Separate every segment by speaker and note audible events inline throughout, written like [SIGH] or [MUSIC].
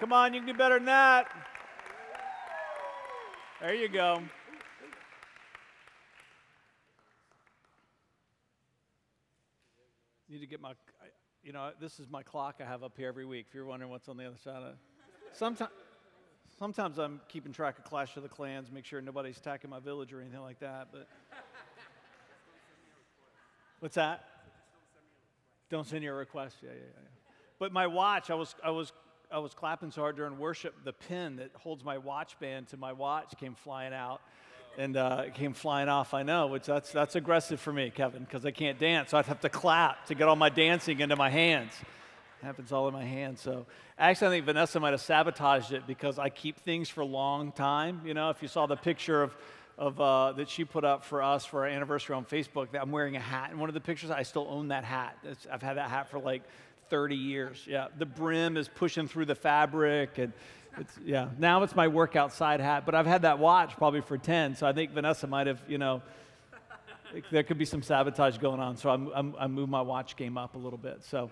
Speaker 1: Come on, you can do better than that. There you go. Need to get my, you know, this is my clock I have up here every week. If you're wondering what's on the other side of it. Sometimes, sometimes I'm keeping track of Clash of the Clans, make sure nobody's attacking my village or anything like that. But what's that? Don't send your request. Yeah, yeah, yeah. But my watch, I was, I was, I was clapping so hard during worship. The pin that holds my watch band to my watch came flying out and uh, it came flying off. I know, which that's that's aggressive for me, Kevin, because I can't dance. So I'd have to clap to get all my dancing into my hands. It happens all in my hands. So actually, I think Vanessa might have sabotaged it because I keep things for a long time. You know, if you saw the picture of of, uh, that she put up for us for our anniversary on Facebook. That I'm wearing a hat in one of the pictures. I still own that hat. It's, I've had that hat for like 30 years. Yeah, the brim is pushing through the fabric, and it's, yeah. Now it's my work outside hat, but I've had that watch probably for 10. So I think Vanessa might have, you know, there could be some sabotage going on. So I'm, I'm, I moved my watch game up a little bit. So.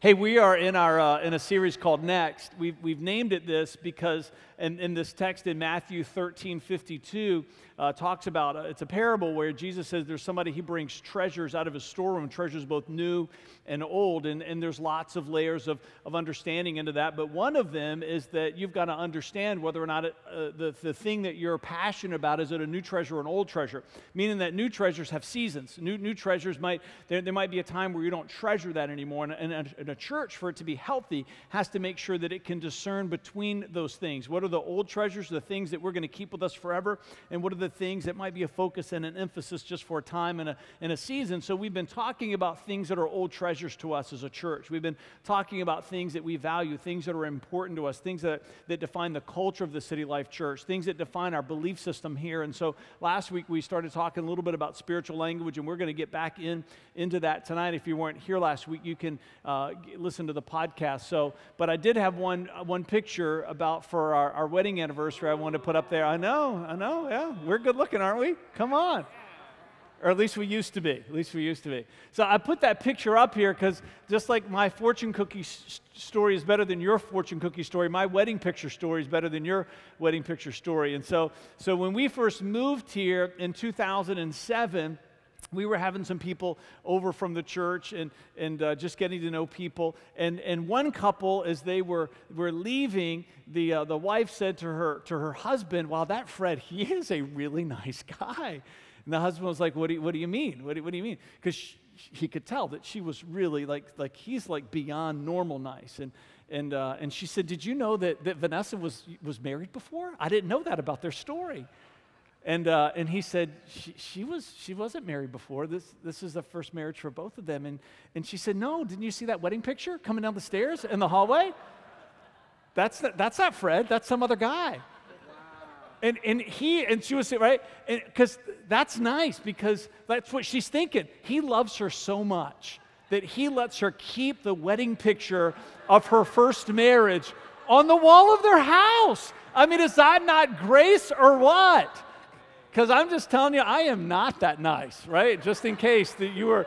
Speaker 1: Hey, we are in, our, uh, in a series called Next. We've, we've named it this because in, in this text in Matthew 13 52, uh, talks about uh, it's a parable where Jesus says there's somebody he brings treasures out of his storeroom, treasures both new and old. And, and there's lots of layers of, of understanding into that. But one of them is that you've got to understand whether or not it, uh, the, the thing that you're passionate about is it a new treasure or an old treasure, meaning that new treasures have seasons. New, new treasures might, there, there might be a time where you don't treasure that anymore. And, and, a, and a church, for it to be healthy, has to make sure that it can discern between those things. What are the old treasures, the things that we're going to keep with us forever? And what are the things that might be a focus and an emphasis just for a time and a, and a season? So we've been talking about things that are old treasures to us as a church. We've been talking about things that we value, things that are important to us, things that, that define the culture of the City Life Church, things that define our belief system here. And so last week we started talking a little bit about spiritual language, and we're going to get back in into that tonight. If you weren't here last week, you can uh, listen to the podcast. So, but I did have one one picture about for our, our wedding anniversary. I wanted to put up there. I know, I know. Yeah, we're good looking, aren't we? Come on. Or at least we used to be. At least we used to be. So I put that picture up here because just like my fortune cookie story is better than your fortune cookie story, my wedding picture story is better than your wedding picture story. And so, so when we first moved here in 2007, we were having some people over from the church and, and uh, just getting to know people. And, and one couple, as they were, were leaving, the, uh, the wife said to her, to her husband, Wow, that Fred, he [LAUGHS] is a really nice guy. And the husband was like, What do you, what do you mean? What do, what do you mean? Because he could tell that she was really like, like he's like beyond normal nice. And, and, uh, and she said, Did you know that, that Vanessa was, was married before? I didn't know that about their story. And, uh, and he said, she, she, was, she wasn't married before. This, this is the first marriage for both of them. And, and she said, No, didn't you see that wedding picture coming down the stairs in the hallway? That's, that's not Fred, that's some other guy. And, and he, and she was, right? Because that's nice because that's what she's thinking. He loves her so much that he lets her keep the wedding picture of her first marriage on the wall of their house. I mean, is that not grace or what? Because I'm just telling you, I am not that nice, right? Just in case that you were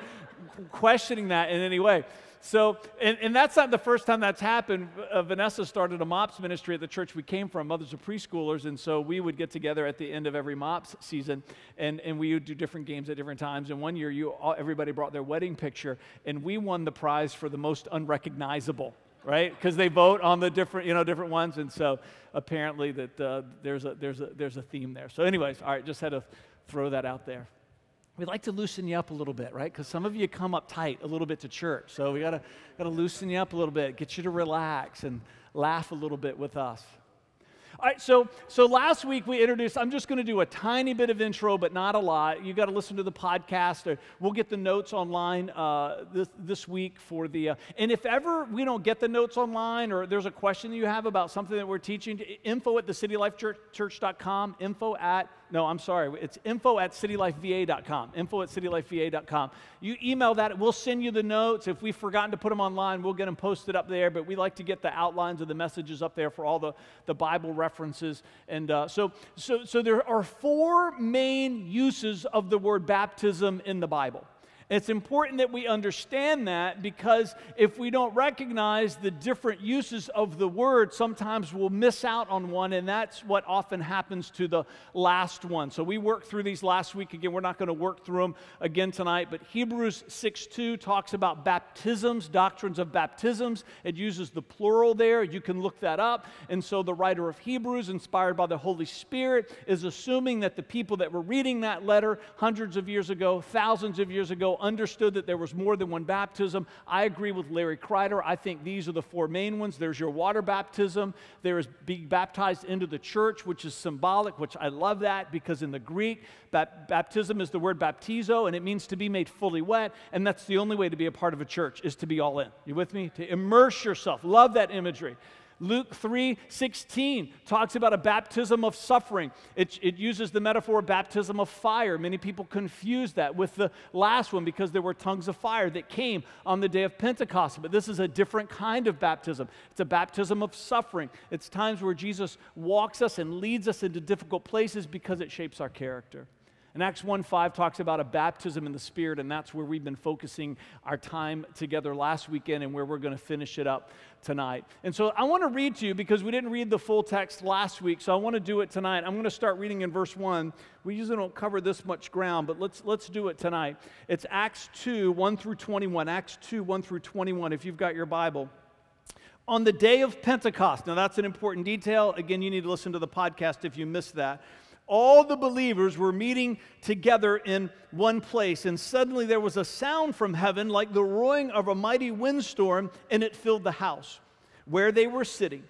Speaker 1: questioning that in any way. So, and, and that's not the first time that's happened. Uh, Vanessa started a MOPS ministry at the church we came from, Mothers of Preschoolers, and so we would get together at the end of every MOPS season, and, and we would do different games at different times. And one year, you all, everybody brought their wedding picture, and we won the prize for the most unrecognizable right? Because they vote on the different, you know, different ones, and so apparently that uh, there's a there's a there's a theme there. So, anyways, all right, just had to throw that out there. We'd like to loosen you up a little bit, right? Because some of you come up tight a little bit to church, so we gotta gotta loosen you up a little bit, get you to relax and laugh a little bit with us. All right, so, so last week we introduced, I'm just going to do a tiny bit of intro, but not a lot. You got to listen to the podcast. Or we'll get the notes online uh, this, this week for the, uh, and if ever we don't get the notes online or there's a question that you have about something that we're teaching, info at thecitylifechurch.com, info at no, I'm sorry. It's info at citylifeva.com. Info at citylifeva.com. You email that. We'll send you the notes. If we've forgotten to put them online, we'll get them posted up there. But we like to get the outlines of the messages up there for all the, the Bible references. And uh, so, so, so there are four main uses of the word baptism in the Bible. It's important that we understand that because if we don't recognize the different uses of the word, sometimes we'll miss out on one, and that's what often happens to the last one. So we worked through these last week. Again, we're not going to work through them again tonight, but Hebrews 6 2 talks about baptisms, doctrines of baptisms. It uses the plural there. You can look that up. And so the writer of Hebrews, inspired by the Holy Spirit, is assuming that the people that were reading that letter hundreds of years ago, thousands of years ago, understood that there was more than one baptism. I agree with Larry Kreider. I think these are the four main ones. There's your water baptism, there is being baptized into the church, which is symbolic, which I love that because in the Greek, baptism is the word baptizo, and it means to be made fully wet, and that's the only way to be a part of a church is to be all in. You with me? To immerse yourself. Love that imagery. Luke 3 16 talks about a baptism of suffering. It, it uses the metaphor baptism of fire. Many people confuse that with the last one because there were tongues of fire that came on the day of Pentecost. But this is a different kind of baptism. It's a baptism of suffering. It's times where Jesus walks us and leads us into difficult places because it shapes our character. And Acts 1 5 talks about a baptism in the Spirit, and that's where we've been focusing our time together last weekend and where we're going to finish it up tonight. And so I want to read to you because we didn't read the full text last week, so I want to do it tonight. I'm going to start reading in verse 1. We usually don't cover this much ground, but let's, let's do it tonight. It's Acts 2 1 through 21. Acts 2 1 through 21, if you've got your Bible on the day of Pentecost. Now, that's an important detail. Again, you need to listen to the podcast if you missed that all the believers were meeting together in one place, and suddenly there was a sound from heaven like the roaring of a mighty windstorm, and it filled the house where they were sitting.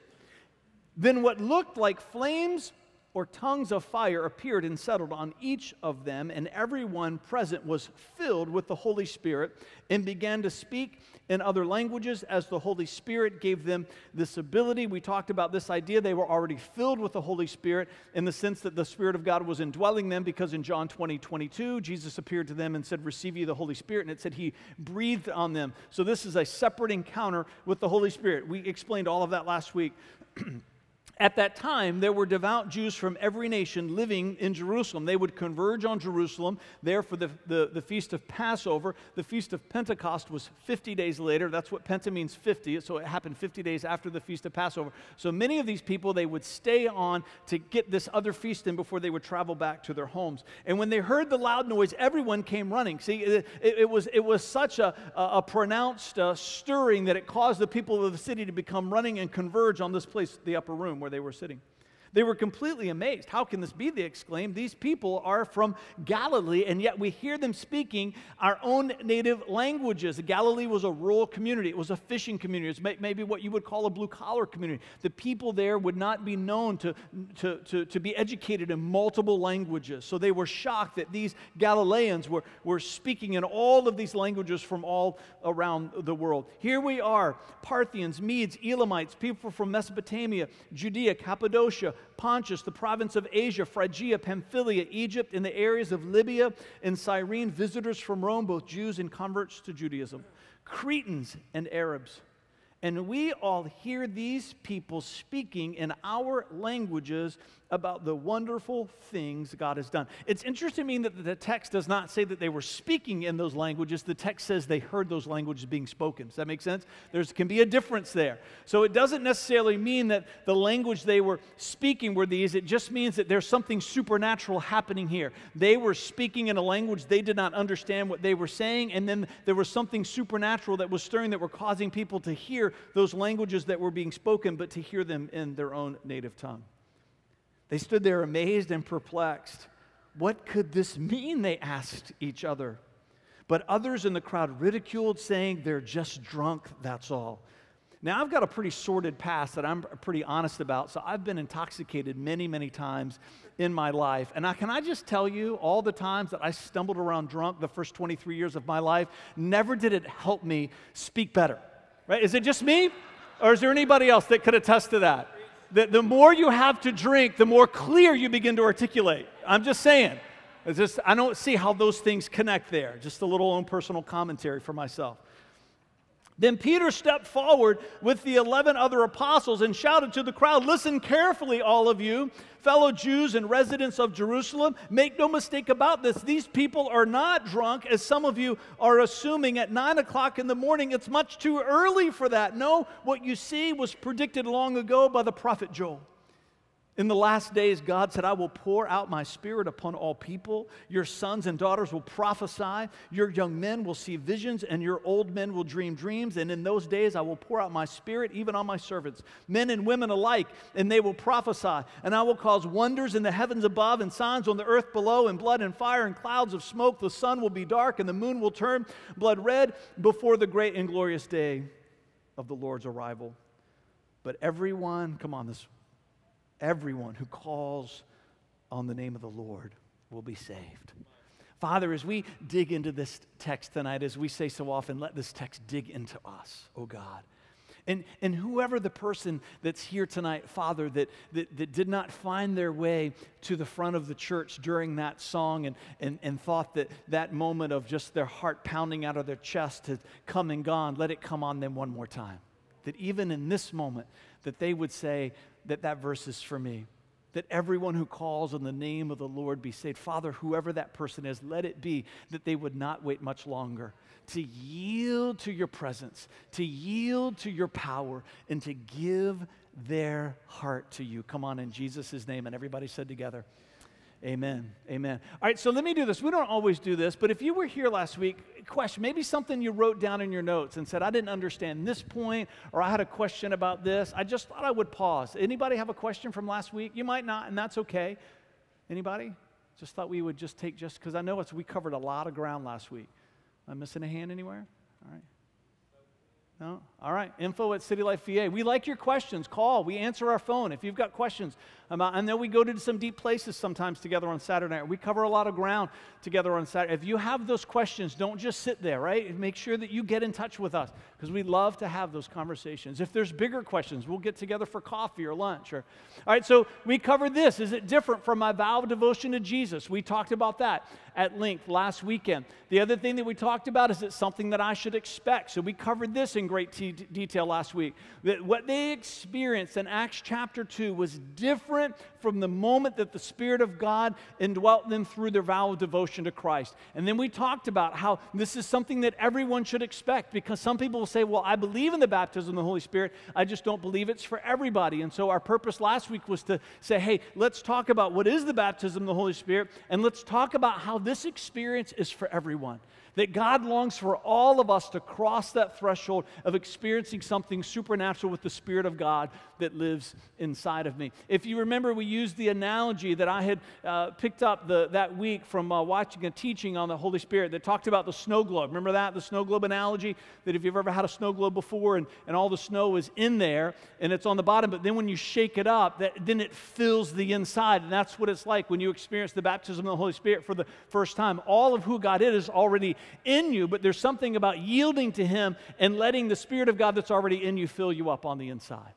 Speaker 1: Then what looked like flames or tongues of fire appeared and settled on each of them, and everyone present was filled with the Holy Spirit and began to speak in other languages as the Holy Spirit gave them this ability. We talked about this idea. They were already filled with the Holy Spirit in the sense that the Spirit of God was indwelling them because in John 20, 22, Jesus appeared to them and said, Receive ye the Holy Spirit. And it said he breathed on them. So this is a separate encounter with the Holy Spirit. We explained all of that last week. [CLEARS THROAT] At that time, there were devout Jews from every nation living in Jerusalem. They would converge on Jerusalem there for the, the, the, feast of Passover. The feast of Pentecost was 50 days later. That's what Penta means 50. So it happened 50 days after the feast of Passover. So many of these people, they would stay on to get this other feast in before they would travel back to their homes. And when they heard the loud noise, everyone came running. See, it, it, it was, it was such a, a, pronounced uh, stirring that it caused the people of the city to become running and converge on this place, the upper room where they were sitting. They were completely amazed. How can this be? They exclaimed. These people are from Galilee, and yet we hear them speaking our own native languages. Galilee was a rural community, it was a fishing community. It's maybe what you would call a blue collar community. The people there would not be known to, to, to, to be educated in multiple languages. So they were shocked that these Galileans were, were speaking in all of these languages from all around the world. Here we are Parthians, Medes, Elamites, people from Mesopotamia, Judea, Cappadocia. Pontus, the province of Asia, Phrygia, Pamphylia, Egypt, in the areas of Libya and Cyrene, visitors from Rome, both Jews and converts to Judaism, Cretans and Arabs. And we all hear these people speaking in our languages about the wonderful things God has done. It's interesting to me that the text does not say that they were speaking in those languages. The text says they heard those languages being spoken. Does that make sense? There can be a difference there. So it doesn't necessarily mean that the language they were speaking were these. It just means that there's something supernatural happening here. They were speaking in a language they did not understand what they were saying, and then there was something supernatural that was stirring that were causing people to hear those languages that were being spoken, but to hear them in their own native tongue. They stood there amazed and perplexed. What could this mean? They asked each other. But others in the crowd ridiculed, saying, They're just drunk, that's all. Now, I've got a pretty sordid past that I'm pretty honest about, so I've been intoxicated many, many times in my life. And I, can I just tell you, all the times that I stumbled around drunk the first 23 years of my life, never did it help me speak better. Right? Is it just me? Or is there anybody else that could attest to that? The, the more you have to drink, the more clear you begin to articulate. I'm just saying. Just, I don't see how those things connect there. Just a little own personal commentary for myself. Then Peter stepped forward with the 11 other apostles and shouted to the crowd Listen carefully, all of you, fellow Jews and residents of Jerusalem. Make no mistake about this. These people are not drunk, as some of you are assuming at 9 o'clock in the morning. It's much too early for that. No, what you see was predicted long ago by the prophet Joel. In the last days, God said, I will pour out my spirit upon all people. Your sons and daughters will prophesy. Your young men will see visions, and your old men will dream dreams. And in those days, I will pour out my spirit even on my servants, men and women alike, and they will prophesy. And I will cause wonders in the heavens above and signs on the earth below, and blood and fire and clouds of smoke. The sun will be dark, and the moon will turn blood red before the great and glorious day of the Lord's arrival. But everyone, come on, this everyone who calls on the name of the Lord will be saved. Father, as we dig into this text tonight, as we say so often, let this text dig into us, oh God. And, and whoever the person that's here tonight, Father, that, that, that did not find their way to the front of the church during that song and, and, and thought that that moment of just their heart pounding out of their chest had come and gone, let it come on them one more time. That even in this moment, that they would say, that that verse is for me. That everyone who calls on the name of the Lord be saved. Father, whoever that person is, let it be that they would not wait much longer to yield to your presence, to yield to your power, and to give their heart to you. Come on, in Jesus' name. And everybody said together, Amen. Amen. All right, so let me do this. We don't always do this, but if you were here last week, question, maybe something you wrote down in your notes and said, I didn't understand this point, or I had a question about this. I just thought I would pause. Anybody have a question from last week? You might not, and that's okay. Anybody? Just thought we would just take just because I know it's we covered a lot of ground last week. Am I missing a hand anywhere? All right. No? All right. Info at City Life VA. We like your questions. Call. We answer our phone. If you've got questions, Um, about, I know we go to some deep places sometimes together on Saturday night. We cover a lot of ground together on Saturday. If you have those questions, don't just sit there, right? Make sure that you get in touch with us because we love to have those conversations. If there's bigger questions, we'll get together for coffee or lunch. Or, all right, so we covered this. Is it different from my vow of devotion to Jesus? We talked about that at length last weekend. The other thing that we talked about is it something that I should expect? So we covered this in great t- detail last week. That what they experienced in Acts chapter 2 was different different from the moment that the Spirit of God indwelt them through their vow of devotion to Christ. And then we talked about how this is something that everyone should expect because some people will say, Well, I believe in the baptism of the Holy Spirit, I just don't believe it's for everybody. And so our purpose last week was to say, Hey, let's talk about what is the baptism of the Holy Spirit and let's talk about how this experience is for everyone. That God longs for all of us to cross that threshold of experiencing something supernatural with the Spirit of God that lives inside of me. If you remember, we used the analogy that I had uh, picked up the, that week from uh, watching a teaching on the Holy Spirit that talked about the snow globe. Remember that? The snow globe analogy? That if you've ever had a snow globe before and, and all the snow is in there and it's on the bottom, but then when you shake it up, that, then it fills the inside. And that's what it's like when you experience the baptism of the Holy Spirit for the first time. All of who God is is already in you, but there's something about yielding to Him and letting the Spirit of God that's already in you fill you up on the inside.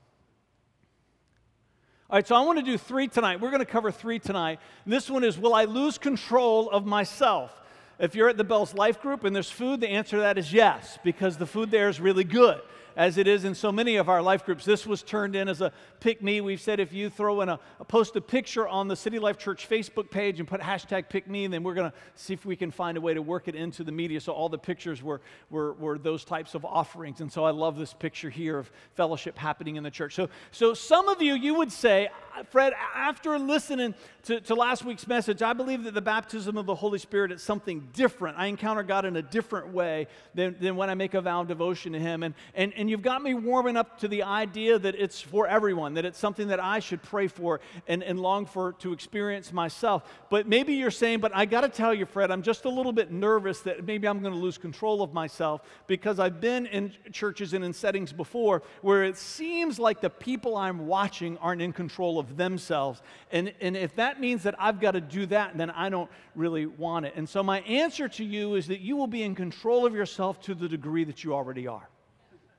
Speaker 1: All right, so I want to do three tonight. We're going to cover three tonight. This one is Will I lose control of myself? If you're at the Bell's Life Group and there's food, the answer to that is yes, because the food there is really good as it is in so many of our life groups. This was turned in as a pick me. We've said if you throw in a, post a picture on the City Life Church Facebook page and put hashtag pick me, then we're going to see if we can find a way to work it into the media. So all the pictures were, were, were those types of offerings. And so I love this picture here of fellowship happening in the church. So, so some of you, you would say, Fred, after listening to, to last week's message, I believe that the baptism of the Holy Spirit is something different. I encounter God in a different way than, than when I make a vow of devotion to Him. And, and, and you've got me warming up to the idea that it's for everyone, that it's something that I should pray for and, and long for to experience myself. But maybe you're saying, but I got to tell you, Fred, I'm just a little bit nervous that maybe I'm going to lose control of myself because I've been in churches and in settings before where it seems like the people I'm watching aren't in control of themselves. And, and if that means that I've got to do that, then I don't really want it. And so my answer to you is that you will be in control of yourself to the degree that you already are.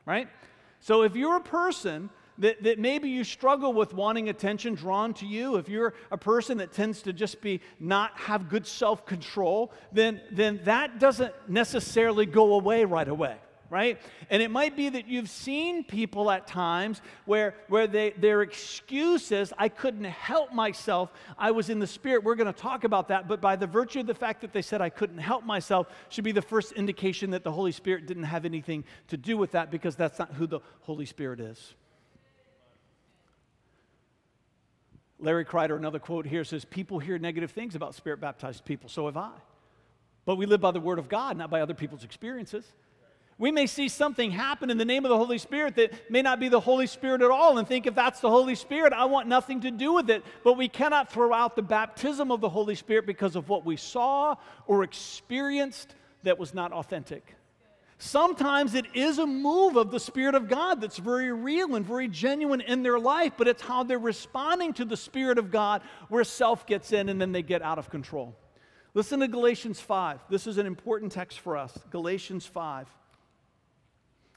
Speaker 1: Right? So if you're a person that, that maybe you struggle with wanting attention drawn to you, if you're a person that tends to just be not have good self-control, then, then that doesn't necessarily go away right away right? And it might be that you've seen people at times where, where they, their excuse is, I couldn't help myself. I was in the Spirit. We're going to talk about that. But by the virtue of the fact that they said, I couldn't help myself, should be the first indication that the Holy Spirit didn't have anything to do with that because that's not who the Holy Spirit is. Larry Kreider, another quote here says, People hear negative things about spirit baptized people, so have I. But we live by the word of God, not by other people's experiences. We may see something happen in the name of the Holy Spirit that may not be the Holy Spirit at all and think if that's the Holy Spirit, I want nothing to do with it. But we cannot throw out the baptism of the Holy Spirit because of what we saw or experienced that was not authentic. Sometimes it is a move of the Spirit of God that's very real and very genuine in their life, but it's how they're responding to the Spirit of God where self gets in and then they get out of control. Listen to Galatians 5. This is an important text for us. Galatians 5.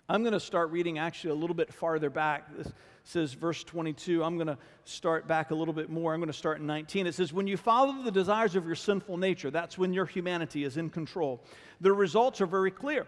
Speaker 1: I'm going to start reading actually a little bit farther back. This says, verse 22. I'm going to start back a little bit more. I'm going to start in 19. It says, When you follow the desires of your sinful nature, that's when your humanity is in control. The results are very clear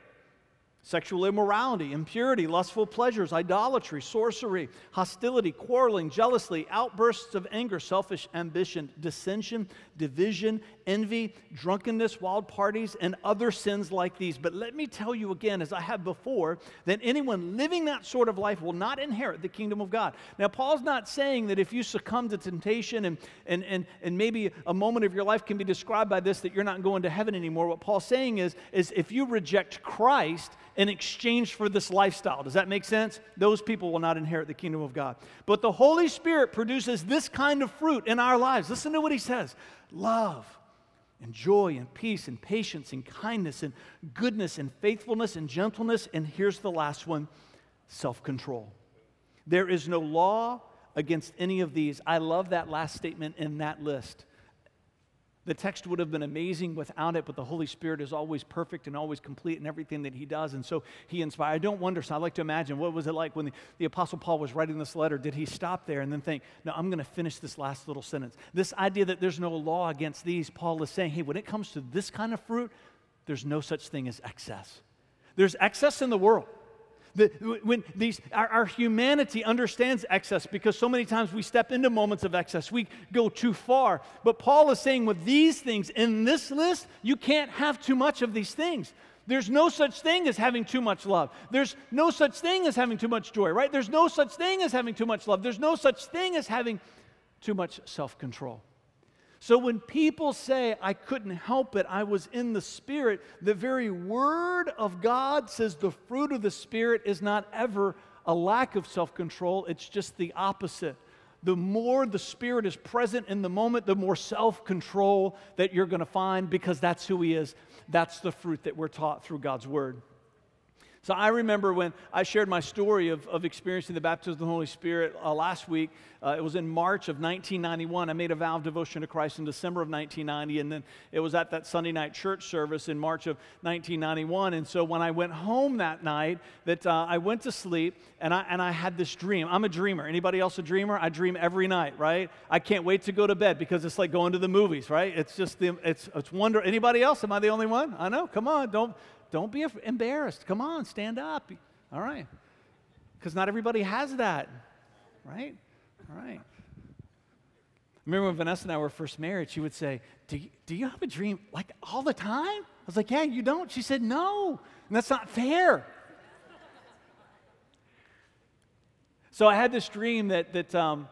Speaker 1: sexual immorality, impurity, lustful pleasures, idolatry, sorcery, hostility, quarreling, jealousy, outbursts of anger, selfish ambition, dissension, division, envy, drunkenness, wild parties, and other sins like these. But let me tell you again, as I have before, that anyone living that sort of life will not inherit the kingdom of God. Now, Paul's not saying that if you succumb to temptation and, and, and, and maybe a moment of your life can be described by this, that you're not going to heaven anymore. What Paul's saying is, is if you reject Christ, in exchange for this lifestyle. Does that make sense? Those people will not inherit the kingdom of God. But the Holy Spirit produces this kind of fruit in our lives. Listen to what he says love and joy and peace and patience and kindness and goodness and faithfulness and gentleness. And here's the last one self control. There is no law against any of these. I love that last statement in that list. The text would have been amazing without it, but the Holy Spirit is always perfect and always complete in everything that He does. And so He inspired. I don't wonder, so I like to imagine what was it like when the, the Apostle Paul was writing this letter? Did he stop there and then think, no, I'm going to finish this last little sentence? This idea that there's no law against these, Paul is saying, hey, when it comes to this kind of fruit, there's no such thing as excess. There's excess in the world. The, when these, our, our, humanity understands excess because so many times we step into moments of excess. We go too far. But Paul is saying with these things in this list, you can't have too much of these things. There's no such thing as having too much love. There's no such thing as having too much joy, right? There's no such thing as having too much love. There's no such thing as having too much self control. So when people say, I couldn't help it, I was in the Spirit, the very word of God says the fruit of the Spirit is not ever a lack of self control, it's just the opposite. The more the Spirit is present in the moment, the more self control that you're going to find because that's who He is. That's the fruit that we're taught through God's Word. So I remember when I shared my story of, of experiencing the baptism of the Holy Spirit uh, last week. Uh, it was in March of 1991. I made a vow of devotion to Christ in December of 1990, and then it was at that Sunday night church service in March of 1991. And so when I went home that night, that uh, I went to sleep, and I, and I had this dream. I'm a dreamer. Anybody else a dreamer? I dream every night, right? I can't wait to go to bed because it's like going to the movies, right? It's just the, it's it's wonder. Anybody else? Am I the only one? I know. Come on, don't don't be embarrassed. Come on, stand up. All right. Because not everybody has that, right? All right. remember when Vanessa and I were first married, she would say, do you, do you have a dream like all the time? I was like, Yeah, you don't. She said, No. And that's not fair. so I had this dream that, that um,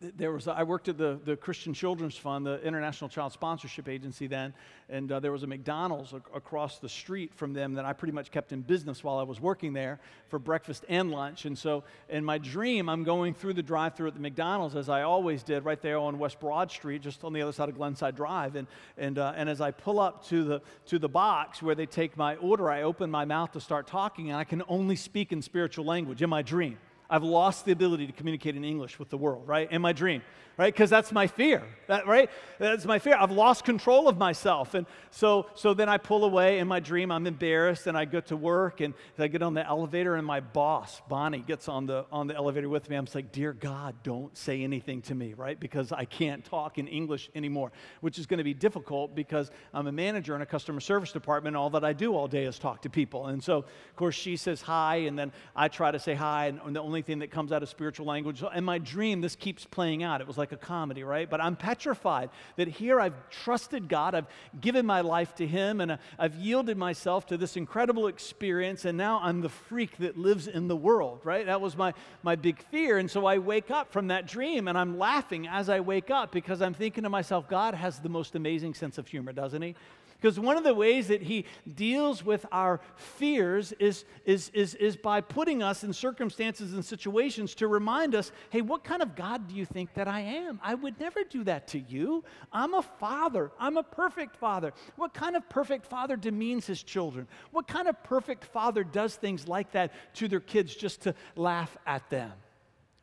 Speaker 1: there was I worked at the, the Christian Children's Fund, the International Child Sponsorship Agency then, and uh, there was a McDonald's a- across the street from them that I pretty much kept in business while I was working there for breakfast and lunch. And so in my dream, I'm going through the drive-through at the McDonald's as I always did, right there on West Broad Street, just on the other side of Glenside Drive. And and uh, and as I pull up to the to the box where they take my order, I open my mouth to start talking, and I can only speak in spiritual language in my dream. I've lost the ability to communicate in English with the world, right? In my dream, right? Because that's my fear, that, right? That's my fear. I've lost control of myself. And so, so then I pull away in my dream. I'm embarrassed and I go to work and I get on the elevator and my boss, Bonnie, gets on the, on the elevator with me. I'm just like, Dear God, don't say anything to me, right? Because I can't talk in English anymore, which is going to be difficult because I'm a manager in a customer service department. And all that I do all day is talk to people. And so, of course, she says hi and then I try to say hi. And the only only thing that comes out of spiritual language. In my dream, this keeps playing out. It was like a comedy, right? But I'm petrified that here I've trusted God, I've given my life to Him, and I've yielded myself to this incredible experience, and now I'm the freak that lives in the world, right? That was my, my big fear. And so I wake up from that dream, and I'm laughing as I wake up because I'm thinking to myself, God has the most amazing sense of humor, doesn't He? Because one of the ways that he deals with our fears is, is, is, is by putting us in circumstances and situations to remind us hey, what kind of God do you think that I am? I would never do that to you. I'm a father, I'm a perfect father. What kind of perfect father demeans his children? What kind of perfect father does things like that to their kids just to laugh at them?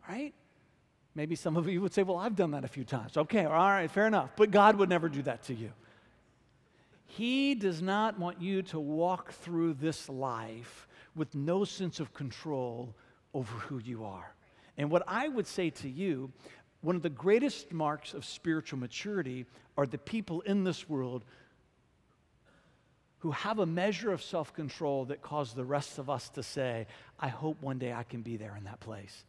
Speaker 1: Right? Maybe some of you would say, Well, I've done that a few times. Okay, all right, fair enough. But God would never do that to you. He does not want you to walk through this life with no sense of control over who you are. And what I would say to you, one of the greatest marks of spiritual maturity are the people in this world who have a measure of self control that cause the rest of us to say, I hope one day I can be there in that place.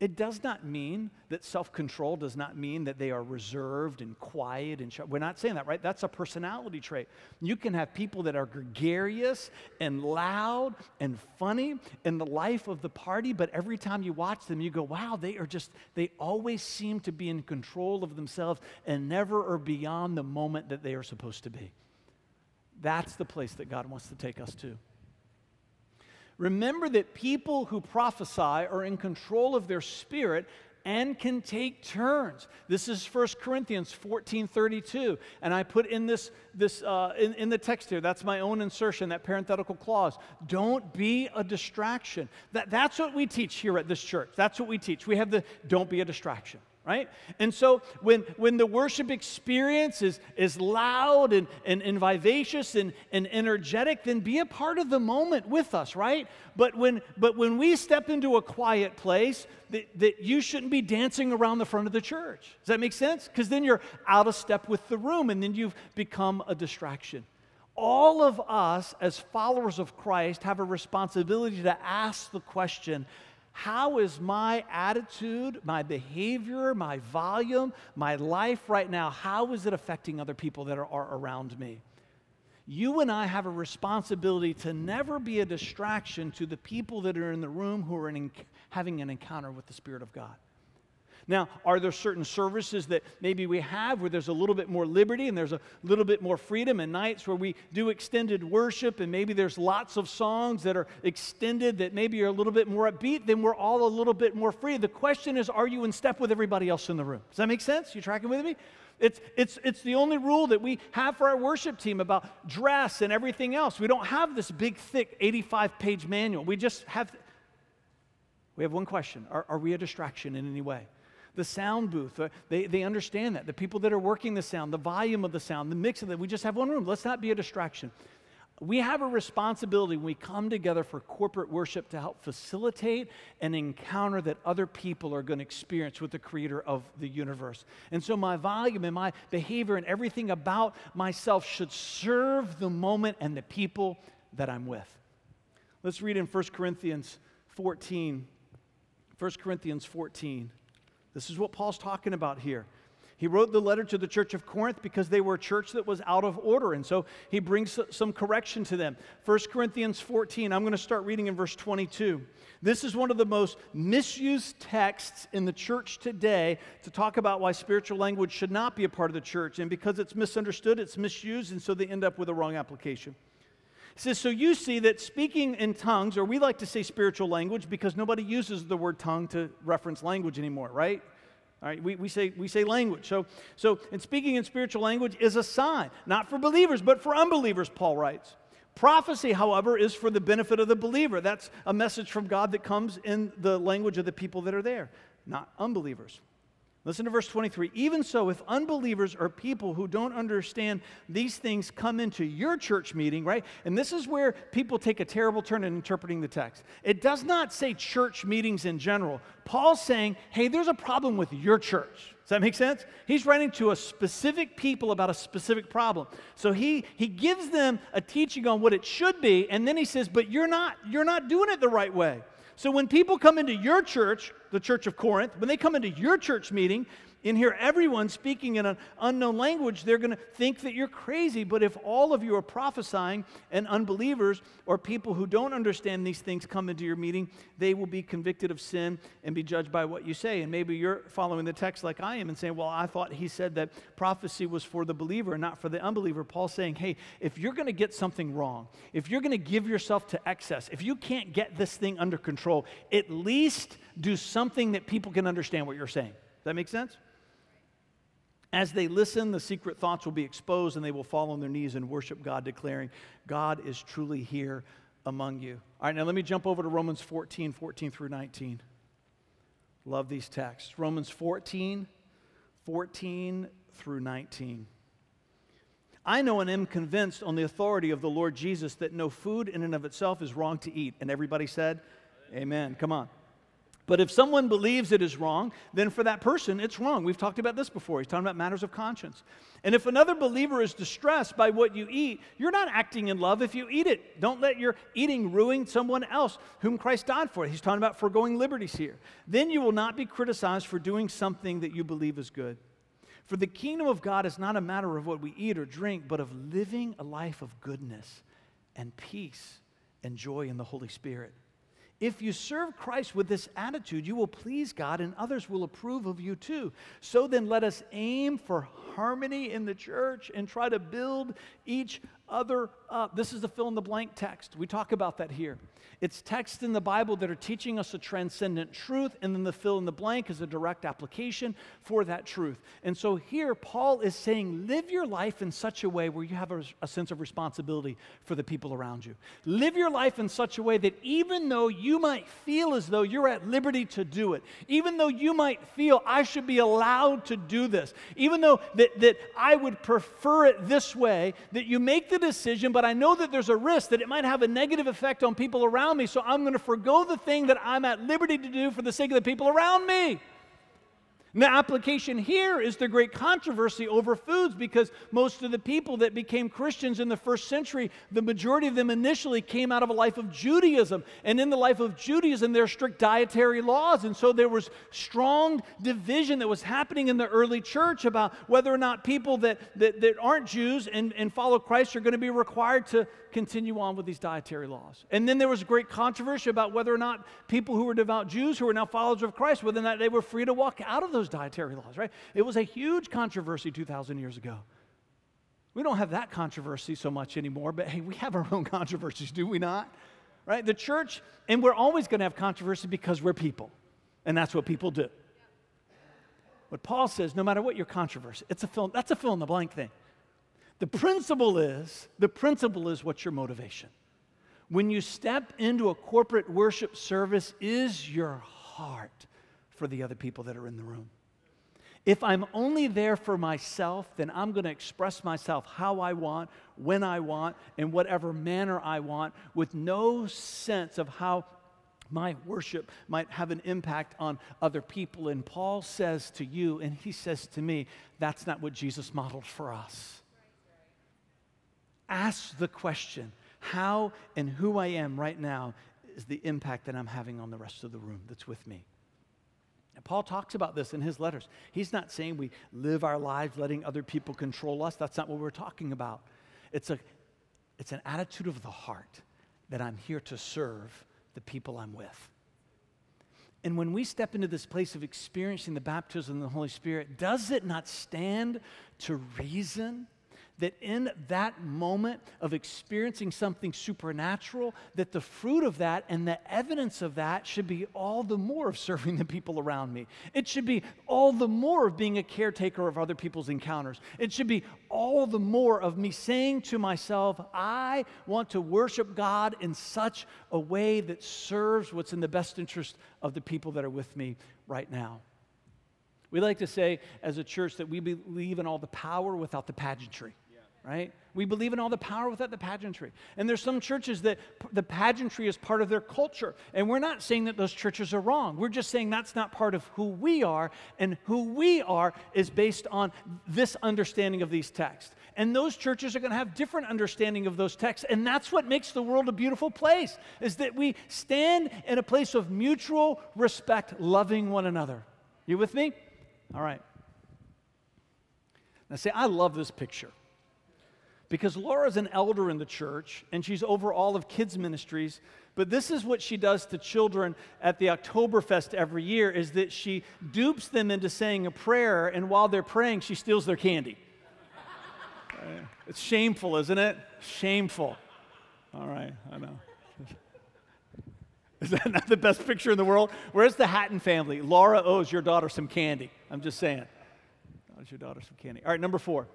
Speaker 1: It does not mean that self control does not mean that they are reserved and quiet and we're not saying that, right? That's a personality trait. You can have people that are gregarious and loud and funny in the life of the party, but every time you watch them, you go, wow, they are just, they always seem to be in control of themselves and never are beyond the moment that they are supposed to be. That's the place that God wants to take us to. Remember that people who prophesy are in control of their spirit and can take turns. This is 1 Corinthians 14 32. And I put in this, this uh, in, in the text here, that's my own insertion, that parenthetical clause. Don't be a distraction. That, that's what we teach here at this church. That's what we teach. We have the don't be a distraction right? And so when, when the worship experience is, is loud and, and, and vivacious and, and energetic, then be a part of the moment with us, right? But when, but when we step into a quiet place, that, that you shouldn't be dancing around the front of the church. Does that make sense? Because then you're out of step with the room and then you've become a distraction all of us as followers of Christ have a responsibility to ask the question how is my attitude, my behavior, my volume, my life right now, how is it affecting other people that are, are around me? You and I have a responsibility to never be a distraction to the people that are in the room who are in, having an encounter with the Spirit of God. Now, are there certain services that maybe we have where there's a little bit more liberty and there's a little bit more freedom, and nights where we do extended worship and maybe there's lots of songs that are extended that maybe are a little bit more upbeat, then we're all a little bit more free. The question is, are you in step with everybody else in the room? Does that make sense? You tracking with me? It's, it's, it's the only rule that we have for our worship team about dress and everything else. We don't have this big, thick 85 page manual. We just have, we have one question Are, are we a distraction in any way? The sound booth. Uh, they, they understand that. The people that are working the sound, the volume of the sound, the mix of it. We just have one room. Let's not be a distraction. We have a responsibility when we come together for corporate worship to help facilitate an encounter that other people are going to experience with the creator of the universe. And so, my volume and my behavior and everything about myself should serve the moment and the people that I'm with. Let's read in 1 Corinthians 14. 1 Corinthians 14. This is what Paul's talking about here. He wrote the letter to the church of Corinth because they were a church that was out of order. And so he brings some correction to them. 1 Corinthians 14, I'm going to start reading in verse 22. This is one of the most misused texts in the church today to talk about why spiritual language should not be a part of the church. And because it's misunderstood, it's misused, and so they end up with a wrong application. Says, So you see that speaking in tongues, or we like to say spiritual language because nobody uses the word tongue to reference language anymore, right? All right, we, we, say, we say language. So, so, and speaking in spiritual language is a sign, not for believers, but for unbelievers, Paul writes. Prophecy, however, is for the benefit of the believer. That's a message from God that comes in the language of the people that are there, not unbelievers. Listen to verse 23. Even so, if unbelievers or people who don't understand these things come into your church meeting, right? And this is where people take a terrible turn in interpreting the text. It does not say church meetings in general. Paul's saying, hey, there's a problem with your church. Does that make sense? He's writing to a specific people about a specific problem. So he, he gives them a teaching on what it should be, and then he says, but you're not, you're not doing it the right way. So when people come into your church, the church of Corinth, when they come into your church meeting, and hear everyone speaking in an unknown language, they're going to think that you're crazy. But if all of you are prophesying and unbelievers or people who don't understand these things come into your meeting, they will be convicted of sin and be judged by what you say. And maybe you're following the text like I am and saying, Well, I thought he said that prophecy was for the believer and not for the unbeliever. Paul's saying, Hey, if you're going to get something wrong, if you're going to give yourself to excess, if you can't get this thing under control, at least do something that people can understand what you're saying. Does that make sense? As they listen, the secret thoughts will be exposed and they will fall on their knees and worship God, declaring, God is truly here among you. All right, now let me jump over to Romans 14, 14 through 19. Love these texts. Romans 14, 14 through 19. I know and am convinced on the authority of the Lord Jesus that no food in and of itself is wrong to eat. And everybody said, Amen. Come on. But if someone believes it is wrong, then for that person, it's wrong. We've talked about this before. He's talking about matters of conscience. And if another believer is distressed by what you eat, you're not acting in love if you eat it. Don't let your eating ruin someone else whom Christ died for. He's talking about foregoing liberties here. Then you will not be criticized for doing something that you believe is good. For the kingdom of God is not a matter of what we eat or drink, but of living a life of goodness and peace and joy in the Holy Spirit. If you serve Christ with this attitude, you will please God and others will approve of you too. So then, let us aim for harmony in the church and try to build each other up. This is the fill in the blank text. We talk about that here. It's texts in the Bible that are teaching us a transcendent truth, and then the fill in the blank is a direct application for that truth. And so here, Paul is saying, live your life in such a way where you have a, a sense of responsibility for the people around you. Live your life in such a way that even though you might feel as though you're at liberty to do it, even though you might feel I should be allowed to do this, even though that, that I would prefer it this way, that you make the decision, but I know that there's a risk that it might have a negative effect on people around me, so I'm going to forego the thing that I'm at liberty to do for the sake of the people around me. And the application here is the great controversy over foods because most of the people that became Christians in the first century, the majority of them initially came out of a life of Judaism. And in the life of Judaism, there are strict dietary laws. And so there was strong division that was happening in the early church about whether or not people that, that, that aren't Jews and, and follow Christ are going to be required to continue on with these dietary laws. And then there was a great controversy about whether or not people who were devout Jews who were now followers of Christ, whether or not they were free to walk out of those dietary laws, right? It was a huge controversy 2,000 years ago. We don't have that controversy so much anymore, but hey, we have our own [LAUGHS] controversies, do we not? Right? The church, and we're always going to have controversy because we're people, and that's what people do. But Paul says, no matter what your controversy, it's a fill, that's a fill in the blank thing. The principle is, the principle is what's your motivation. When you step into a corporate worship service, is your heart for the other people that are in the room? If I'm only there for myself, then I'm going to express myself how I want, when I want, in whatever manner I want, with no sense of how my worship might have an impact on other people. And Paul says to you, and he says to me, that's not what Jesus modeled for us. Ask the question how and who I am right now is the impact that I'm having on the rest of the room that's with me. And Paul talks about this in his letters. He's not saying we live our lives letting other people control us. That's not what we're talking about. It's, a, it's an attitude of the heart that I'm here to serve the people I'm with. And when we step into this place of experiencing the baptism of the Holy Spirit, does it not stand to reason that in that moment of experiencing something supernatural, that the fruit of that and the evidence of that should be all the more of serving the people around me. It should be all the more of being a caretaker of other people's encounters. It should be all the more of me saying to myself, I want to worship God in such a way that serves what's in the best interest of the people that are with me right now. We like to say as a church that we believe in all the power without the pageantry right? We believe in all the power without the pageantry. And there's some churches that p- the pageantry is part of their culture. And we're not saying that those churches are wrong. We're just saying that's not part of who we are. And who we are is based on this understanding of these texts. And those churches are going to have different understanding of those texts. And that's what makes the world a beautiful place, is that we stand in a place of mutual respect, loving one another. You with me? All right. Now, say, I love this picture because Laura's an elder in the church and she's over all of kids ministries but this is what she does to children at the Oktoberfest every year is that she dupes them into saying a prayer and while they're praying she steals their candy. It's shameful isn't it? Shameful. All right i know. [LAUGHS] Is that not the best picture in the world? Where's the hatton family? Laura owes your daughter some candy. I'm just saying. Owes your daughter some candy. All right number four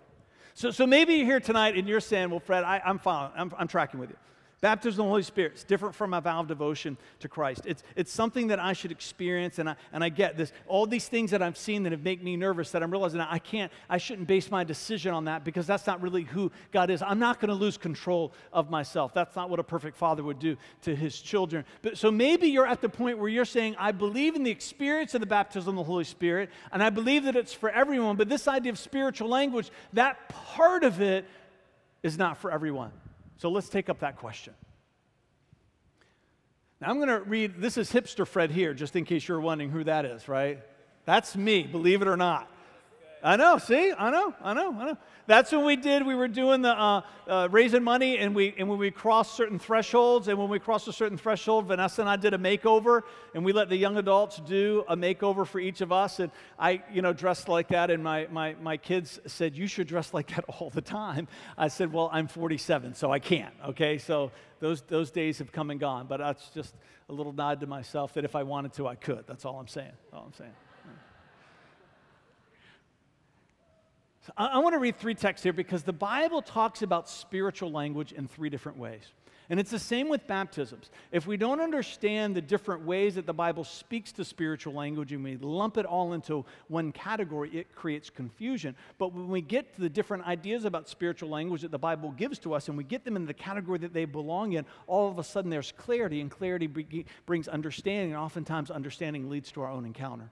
Speaker 1: so, so maybe you're here tonight and you're saying, well, Fred, I, am following, I'm, I'm tracking with you. Baptism of the Holy Spirit is different from my vow of devotion to Christ. It's, it's something that I should experience, and I, and I get this. All these things that I've seen that have made me nervous, that I'm realizing I can't, I shouldn't base my decision on that because that's not really who God is. I'm not going to lose control of myself. That's not what a perfect father would do to his children. But so maybe you're at the point where you're saying, I believe in the experience of the baptism of the Holy Spirit, and I believe that it's for everyone, but this idea of spiritual language, that part of it is not for everyone. So let's take up that question. Now I'm going to read, this is Hipster Fred here, just in case you're wondering who that is, right? That's me, believe it or not. I know, see? I know, I know, I know. That's what we did. We were doing the uh, uh, raising money, and, we, and when we crossed certain thresholds, and when we crossed a certain threshold, Vanessa and I did a makeover, and we let the young adults do a makeover for each of us. And I, you know, dressed like that, and my, my, my kids said, You should dress like that all the time. I said, Well, I'm 47, so I can't, okay? So those, those days have come and gone, but that's just a little nod to myself that if I wanted to, I could. That's all I'm saying. All I'm saying. I, I want to read three texts here because the Bible talks about spiritual language in three different ways. And it's the same with baptisms. If we don't understand the different ways that the Bible speaks to spiritual language and we lump it all into one category, it creates confusion. But when we get to the different ideas about spiritual language that the Bible gives to us and we get them in the category that they belong in, all of a sudden there's clarity, and clarity brings understanding, and oftentimes understanding leads to our own encounter.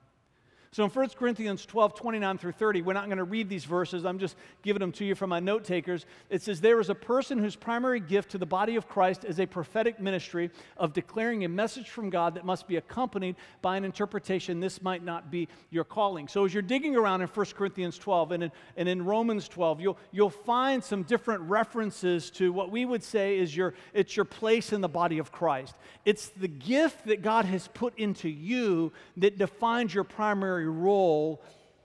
Speaker 1: So in 1 Corinthians 12, 29 through 30, we're not going to read these verses. I'm just giving them to you from my note takers. It says, There is a person whose primary gift to the body of Christ is a prophetic ministry of declaring a message from God that must be accompanied by an interpretation. This might not be your calling. So as you're digging around in 1 Corinthians 12 and in, and in Romans 12, you'll, you'll find some different references to what we would say is your, it's your place in the body of Christ. It's the gift that God has put into you that defines your primary primary role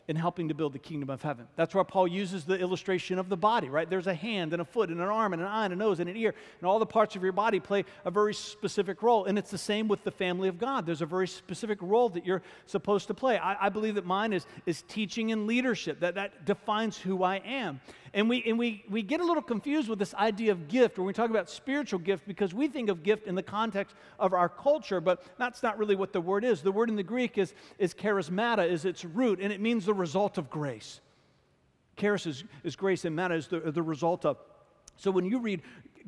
Speaker 1: in helping to build the kingdom of heaven. That's why Paul uses the illustration of the body, right? There's a hand and a foot and an arm and an eye and a nose and an ear, and all the parts of your body play a very specific role. And it's the same with the family of God. There's a very specific role that you're supposed to play. I, I believe that mine is, is teaching and leadership, that, that defines who I am. And, we, and we, we get a little confused with this idea of gift when we talk about spiritual gift because we think of gift in the context of our culture, but that's not really what the word is. The word in the Greek is, is charismata, is its root, and it means the result of grace. Charis is, is grace, and mata is the, the result of. So when you read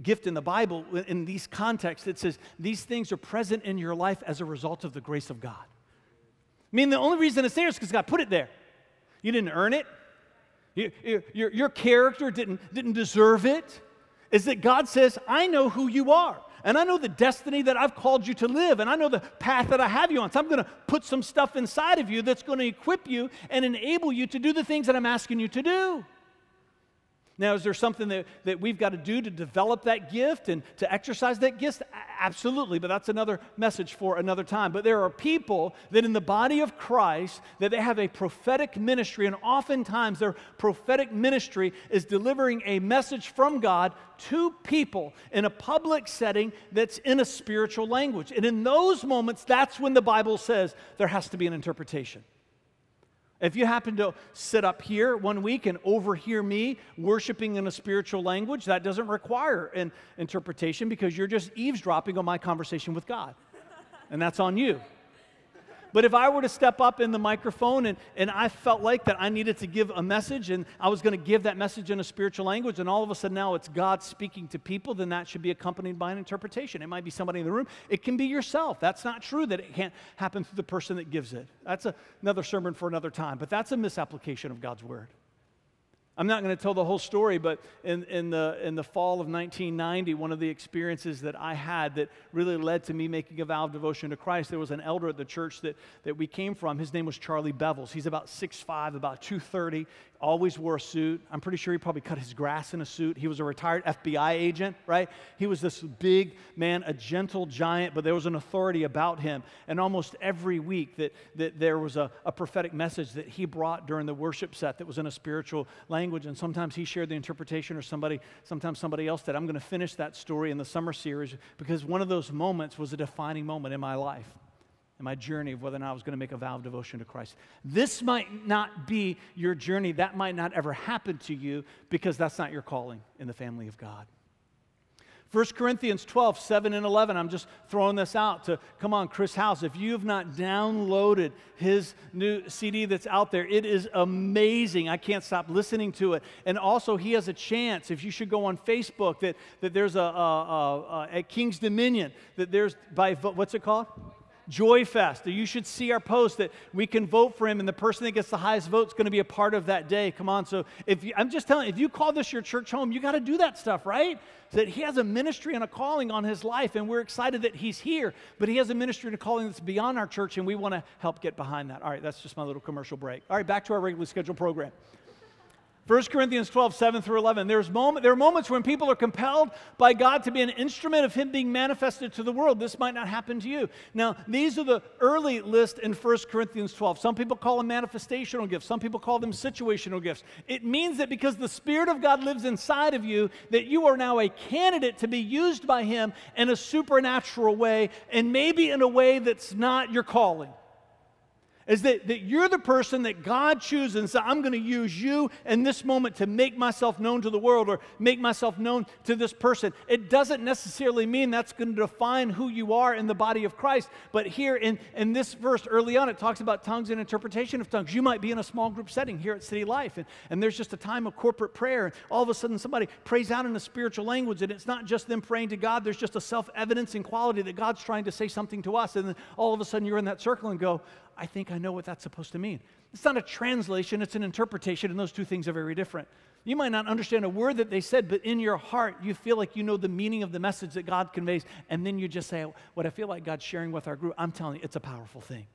Speaker 1: gift in the Bible, in these contexts, it says these things are present in your life as a result of the grace of God. I mean, the only reason it's there is because God put it there. You didn't earn it, you, your, your character didn't, didn't deserve it, is that God says, I know who you are. And I know the destiny that I've called you to live. And I know the path that I have you on. So I'm going to put some stuff inside of you that's going to equip you and enable you to do the things that I'm asking you to do. Now, is there something that, that we've got to do to develop that gift and to exercise that gift? Absolutely, but that's another message for another time. But there are people that in the body of Christ that they have a prophetic ministry, and oftentimes their prophetic ministry is delivering a message from God to people in a public setting that's in a spiritual language. And in those moments, that's when the Bible says there has to be an interpretation. If you happen to sit up here one week and overhear me worshiping in a spiritual language, that doesn't require an interpretation because you're just eavesdropping on my conversation with God. And that's on you. But if I were to step up in the microphone and, and I felt like that I needed to give a message and I was going to give that message in a spiritual language, and all of a sudden now it's God speaking to people, then that should be accompanied by an interpretation. It might be somebody in the room, it can be yourself. That's not true that it can't happen through the person that gives it. That's a, another sermon for another time, but that's a misapplication of God's word. I'm not going to tell the whole story, but in, in, the, in the fall of 1990, one of the experiences that I had that really led to me making a vow of devotion to Christ, there was an elder at the church that, that we came from. His name was Charlie Bevels. He's about 6'5, about 230 always wore a suit. I'm pretty sure he probably cut his grass in a suit. He was a retired FBI agent, right? He was this big man, a gentle giant, but there was an authority about him. And almost every week that, that there was a, a prophetic message that he brought during the worship set that was in a spiritual language. And sometimes he shared the interpretation or somebody, sometimes somebody else did. I'm going to finish that story in the summer series because one of those moments was a defining moment in my life in my journey of whether or not I was going to make a vow of devotion to Christ. This might not be your journey. That might not ever happen to you because that's not your calling in the family of God. 1 Corinthians 12, 7 and 11. I'm just throwing this out to come on, Chris House. If you have not downloaded his new CD that's out there, it is amazing. I can't stop listening to it. And also, he has a chance, if you should go on Facebook, that, that there's a, a, a, a at King's Dominion, that there's by, what's it called? Joy Fest. You should see our post that we can vote for him, and the person that gets the highest vote is going to be a part of that day. Come on. So if you, I'm just telling you, if you call this your church home, you got to do that stuff, right? That he has a ministry and a calling on his life, and we're excited that he's here, but he has a ministry and a calling that's beyond our church, and we want to help get behind that. All right, that's just my little commercial break. All right, back to our regularly scheduled program. 1 Corinthians 12, 7 through 11. There's moment, there are moments when people are compelled by God to be an instrument of Him being manifested to the world. This might not happen to you. Now, these are the early list in 1 Corinthians 12. Some people call them manifestational gifts, some people call them situational gifts. It means that because the Spirit of God lives inside of you, that you are now a candidate to be used by Him in a supernatural way, and maybe in a way that's not your calling is that, that you're the person that God chooses and says, I'm going to use you in this moment to make myself known to the world or make myself known to this person. It doesn't necessarily mean that's going to define who you are in the body of Christ. But here in, in this verse early on, it talks about tongues and interpretation of tongues. You might be in a small group setting here at City Life, and, and there's just a time of corporate prayer. And all of a sudden, somebody prays out in a spiritual language, and it's not just them praying to God, there's just a self evidencing quality that God's trying to say something to us. And then all of a sudden, you're in that circle and go, I think I know what that's supposed to mean. It's not a translation, it's an interpretation, and those two things are very different. You might not understand a word that they said, but in your heart, you feel like you know the meaning of the message that God conveys, and then you just say, What I feel like God's sharing with our group, I'm telling you, it's a powerful thing.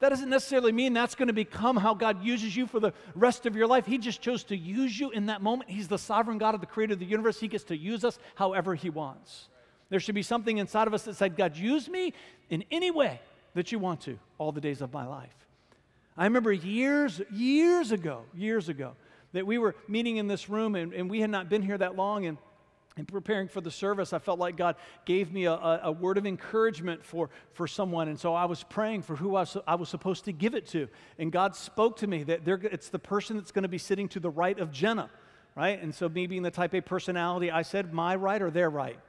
Speaker 1: That doesn't necessarily mean that's going to become how God uses you for the rest of your life. He just chose to use you in that moment. He's the sovereign God of the creator of the universe. He gets to use us however He wants. There should be something inside of us that said, God, use me in any way that you want to all the days of my life. I remember years, years ago, years ago, that we were meeting in this room and, and we had not been here that long. And in preparing for the service, I felt like God gave me a, a, a, word of encouragement for, for someone. And so I was praying for who I was, I was supposed to give it to. And God spoke to me that it's the person that's going to be sitting to the right of Jenna, right? And so, me being the type A personality, I said, my right or their right?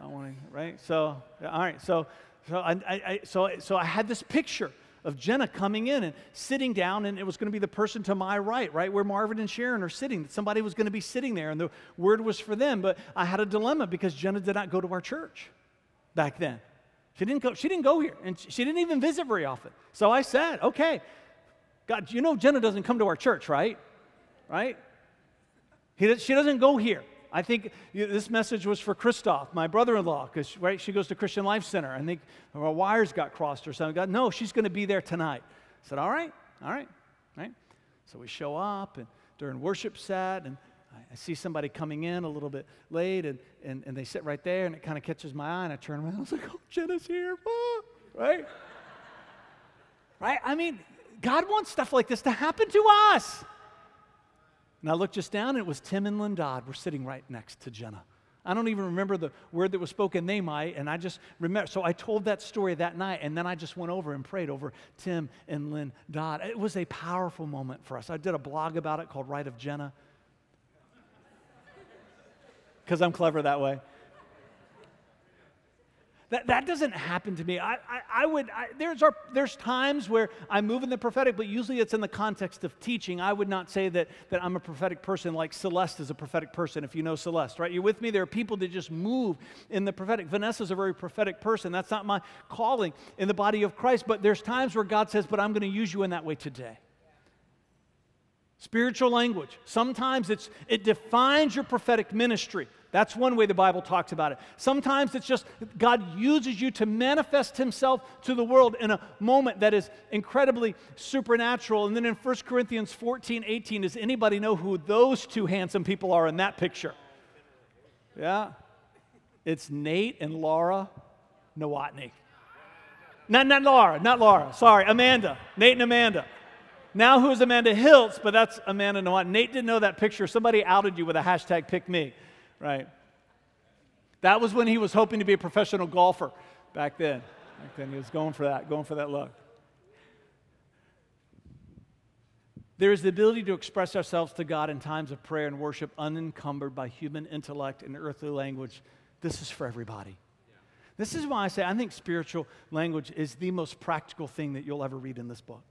Speaker 1: I want to, right? So, all right. So, so I, I, so, so I had this picture of Jenna coming in and sitting down, and it was going to be the person to my right, right where Marvin and Sharon are sitting. That Somebody was going to be sitting there, and the word was for them. But I had a dilemma because Jenna did not go to our church back then. She didn't go, she didn't go here, and she didn't even visit very often. So I said, okay, God, you know Jenna doesn't come to our church, right? Right? He, she doesn't go here. I think this message was for Christoph, my brother-in-law, because right, she goes to Christian Life Center. I think her wires got crossed or something. God, no, she's going to be there tonight. I said, all right, all right, right. So we show up and during worship set, and I see somebody coming in a little bit late and, and, and they sit right there and it kind of catches my eye and I turn around. [LAUGHS] I was like, oh, Jenna's here. Right? right? I mean, God wants stuff like this to happen to us. And I looked just down and it was Tim and Lynn Dodd were sitting right next to Jenna. I don't even remember the word that was spoken, they might, and I just remember. So I told that story that night, and then I just went over and prayed over Tim and Lynn Dodd. It was a powerful moment for us. I did a blog about it called Right of Jenna because I'm clever that way. That, that doesn't happen to me. I, I, I would, I, there's, our, there's times where I move in the prophetic, but usually it's in the context of teaching. I would not say that, that I'm a prophetic person like Celeste is a prophetic person, if you know Celeste, right? You're with me? There are people that just move in the prophetic. Vanessa's a very prophetic person. That's not my calling in the body of Christ, but there's times where God says, but I'm going to use you in that way today. Spiritual language. Sometimes it's, it defines your prophetic ministry. That's one way the Bible talks about it. Sometimes it's just God uses you to manifest Himself to the world in a moment that is incredibly supernatural. And then in 1 Corinthians 14 18, does anybody know who those two handsome people are in that picture? Yeah? It's Nate and Laura Nowotny. Not, not Laura, not Laura. Sorry, Amanda. Nate and Amanda. Now who's Amanda Hiltz, but that's Amanda Nowotny. Nate didn't know that picture. Somebody outed you with a hashtag pick me, right? That was when he was hoping to be a professional golfer back then. Back then he was going for that, going for that look. There is the ability to express ourselves to God in times of prayer and worship unencumbered by human intellect and earthly language. This is for everybody. This is why I say I think spiritual language is the most practical thing that you'll ever read in this book.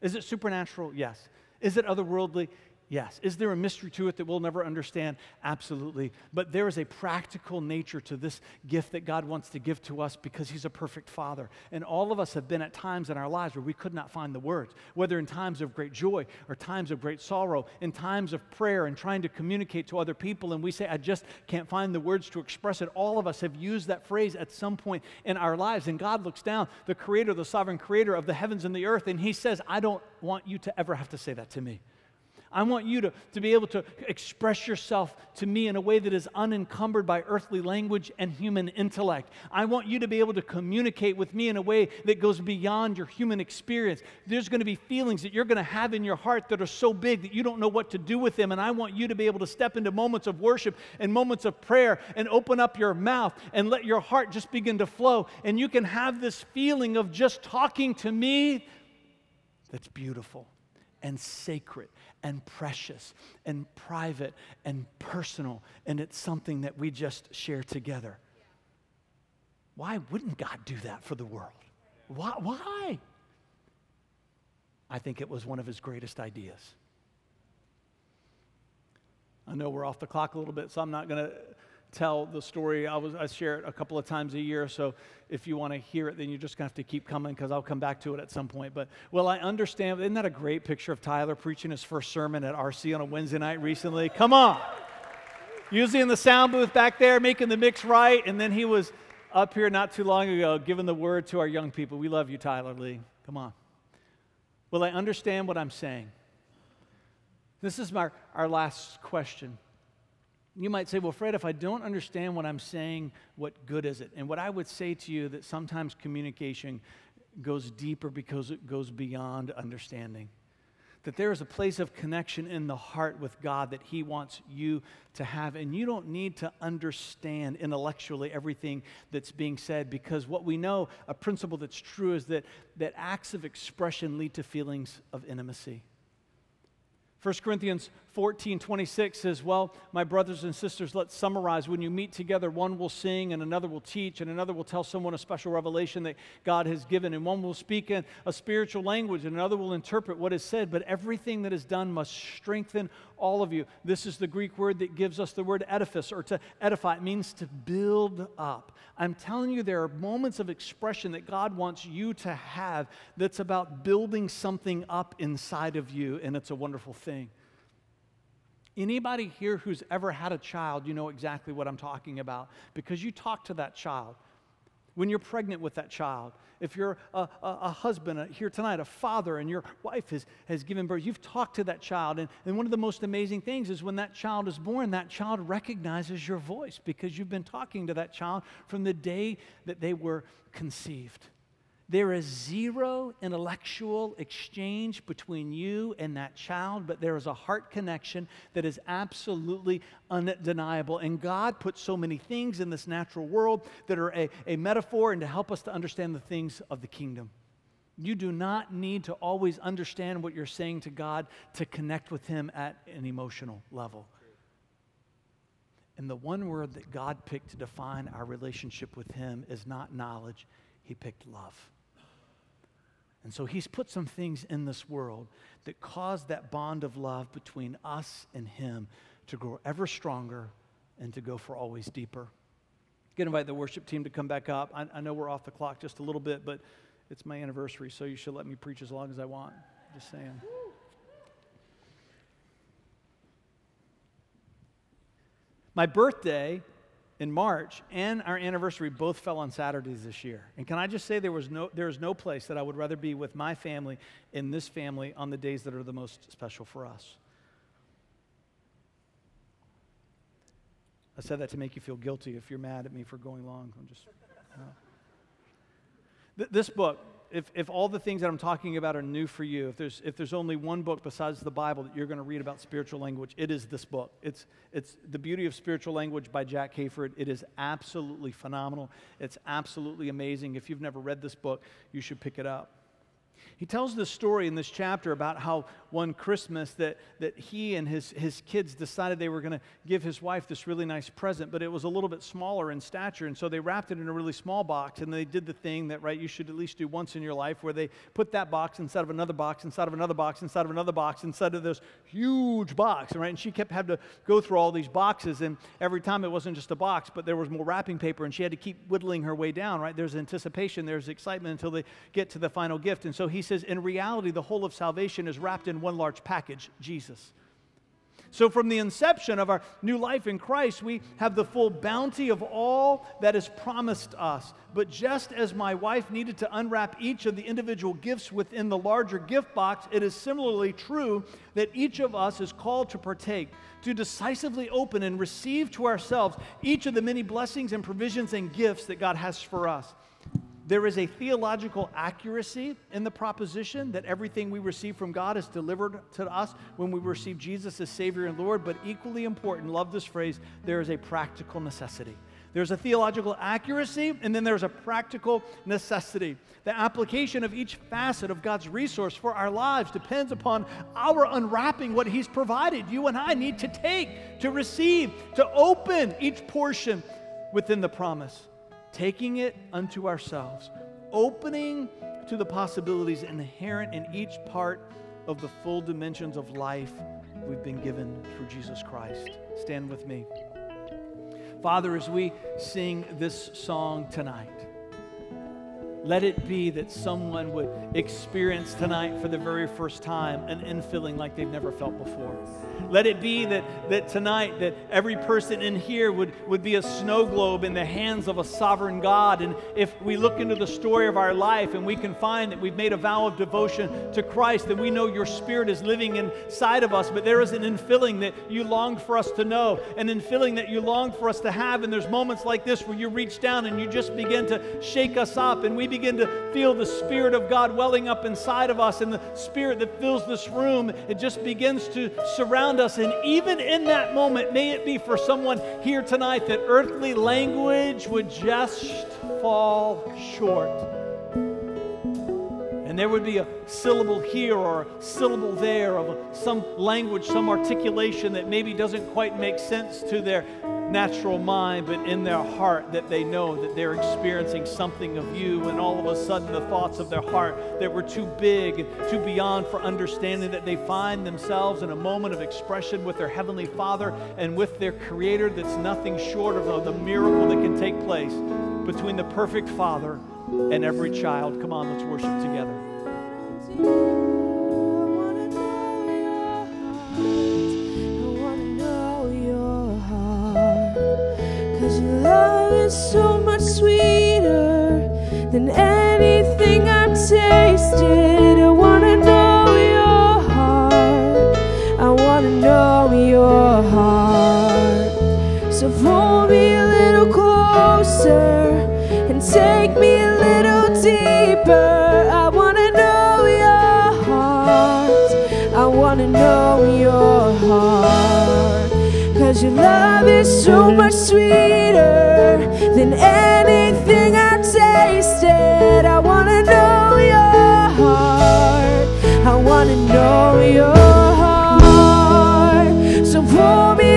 Speaker 1: Is it supernatural? Yes. Is it otherworldly? Yes. Is there a mystery to it that we'll never understand? Absolutely. But there is a practical nature to this gift that God wants to give to us because He's a perfect Father. And all of us have been at times in our lives where we could not find the words, whether in times of great joy or times of great sorrow, in times of prayer and trying to communicate to other people. And we say, I just can't find the words to express it. All of us have used that phrase at some point in our lives. And God looks down, the Creator, the sovereign Creator of the heavens and the earth, and He says, I don't want you to ever have to say that to me. I want you to, to be able to express yourself to me in a way that is unencumbered by earthly language and human intellect. I want you to be able to communicate with me in a way that goes beyond your human experience. There's going to be feelings that you're going to have in your heart that are so big that you don't know what to do with them. And I want you to be able to step into moments of worship and moments of prayer and open up your mouth and let your heart just begin to flow. And you can have this feeling of just talking to me that's beautiful and sacred and precious and private and personal, and it's something that we just share together. Why wouldn't God do that for the world? Why? Why? I think it was one of his greatest ideas. I know we're off the clock a little bit, so I'm not going to tell the story. I, was, I share it a couple of times a year, so if you want to hear it, then you're just going to have to keep coming because I'll come back to it at some point. But, well, I understand. Isn't that a great picture of Tyler preaching his first sermon at RC on a Wednesday night recently? Come on. In the sound booth back there, making the mix right, and then he was up here not too long ago giving the word to our young people. We love you, Tyler Lee. Come on. Well, I understand what I'm saying. This is my, our last question. You might say, well, Fred, if I don't understand what I'm saying, what good is it? And what I would say to you that sometimes communication goes deeper because it goes beyond understanding. That there is a place of connection in the heart with God that He wants you to have. And you don't need to understand intellectually everything that's being said because what we know, a principle that's true, is that, that acts of expression lead to feelings of intimacy. 1 Corinthians 14, 26 says, Well, my brothers and sisters, let's summarize. When you meet together, one will sing, and another will teach, and another will tell someone a special revelation that God has given, and one will speak in a spiritual language, and another will interpret what is said. But everything that is done must strengthen all of you. This is the Greek word that gives us the word edifice, or to edify. It means to build up. I'm telling you, there are moments of expression that God wants you to have that's about building something up inside of you, and it's a wonderful thing. Anybody here who's ever had a child, you know exactly what I'm talking about because you talk to that child. when you're pregnant with that child, if you're a, a, a husband a, here tonight, a father, and your wife has, has given birth, you've talked to that child. And, and one of the most amazing things is when that child is born, that child recognizes your voice because you've been talking to that child from the day that they were conceived. There is zero intellectual exchange between you and that child, but there is a heart connection that is absolutely undeniable. And God put so many things in this natural world that are a, a metaphor and to help us to understand the things of the kingdom. You do not need to always understand what you're saying to God to connect with Him at an emotional level. And the one word that God picked to define our relationship with Him is not knowledge, He picked love. And so he's put some things in this world that cause that bond of love between us and him to grow ever stronger and to go for always deeper. I'm going to invite the worship team to come back up. I, I, know we're off the clock just a little bit, but it's my anniversary, so you should let me preach as long as I want. Just saying. My birthday in March and our anniversary both fell on Saturdays this year. And can I just say there was no there is no place that I would rather be with my family in this family on the days that are the most special for us. I said that to make you feel guilty if you're mad at me for going long. I'm just Th- this book if, if all the things that I'm talking about are new for you, if there's, if there's only one book besides the Bible that you're going to read about spiritual language, it is this book. It's, it's The Beauty of Spiritual Language by Jack Hayford. It is absolutely phenomenal. It's absolutely amazing. If you've never read this book, you should pick it up. He tells this story in this chapter about how one Christmas that, that he and his, his kids decided they were going to give his wife this really nice present, but it was a little bit smaller in stature. And so they wrapped it in a really small box and they did the thing that, right, you should at least do once in your life where they put that box inside of another box, inside of another box, inside of another box, inside of this huge box, right? And she kept having to go through all these boxes. And every time it wasn't just a box, but there was more wrapping paper and she had to keep whittling her way down, right? There's anticipation, there's excitement until they get to the final gift. And so he says, in reality, the whole of salvation is wrapped in one large package Jesus. So, from the inception of our new life in Christ, we have the full bounty of all that is promised us. But just as my wife needed to unwrap each of the individual gifts within the larger gift box, it is similarly true that each of us is called to partake, to decisively open and receive to ourselves each of the many blessings and provisions and gifts that God has for us. There is a theological accuracy in the proposition that everything we receive from God is delivered to us when we receive Jesus as Savior and Lord, but equally important, love this phrase, there is a practical necessity. There's a theological accuracy, and then there's a practical necessity. The application of each facet of God's resource for our lives depends upon our unwrapping what He's provided. You and I need to take, to receive, to open each portion within the promise taking it unto ourselves, opening to the possibilities inherent in each part of the full dimensions of life we've been given through Jesus Christ. Stand with me. Father, as we sing this song tonight, let it be that someone would experience tonight for the very first time an infilling like they've never felt before. Let it be that, that tonight that every person in here would, would be a snow globe in the hands of a sovereign God. And if we look into the story of our life and we can find that we've made a vow of devotion to Christ, then we know your spirit is living inside of us. But there is an infilling that you longed for us to know, an infilling that you longed for us to have. And there's moments like this where you reach down and you just begin to shake us up and we begin to feel the Spirit of God welling up inside of us and the Spirit that fills this room. It just begins to surround us. And even in that moment, may it be for someone here tonight that earthly language would just fall short. And there would be a syllable here or a syllable there of some language, some articulation that maybe doesn't quite make sense to their natural mind, but in their heart that they know that they're experiencing something of you. And all of a sudden, the thoughts of their heart that were too big too beyond for understanding, that they find themselves in a moment of expression with their Heavenly Father and with their Creator that's nothing short of the miracle that can take place between the perfect Father and every child. Come on, let's worship together.
Speaker 2: so much sweeter than anything I've tasted. I wanna know your heart. I wanna know your heart. So pull deeper. I wanna know your heart. I wanna know your heart. Cause your love is so much sweeter than anything I've tasted. I wanna know your heart. I wanna know your heart. So pull me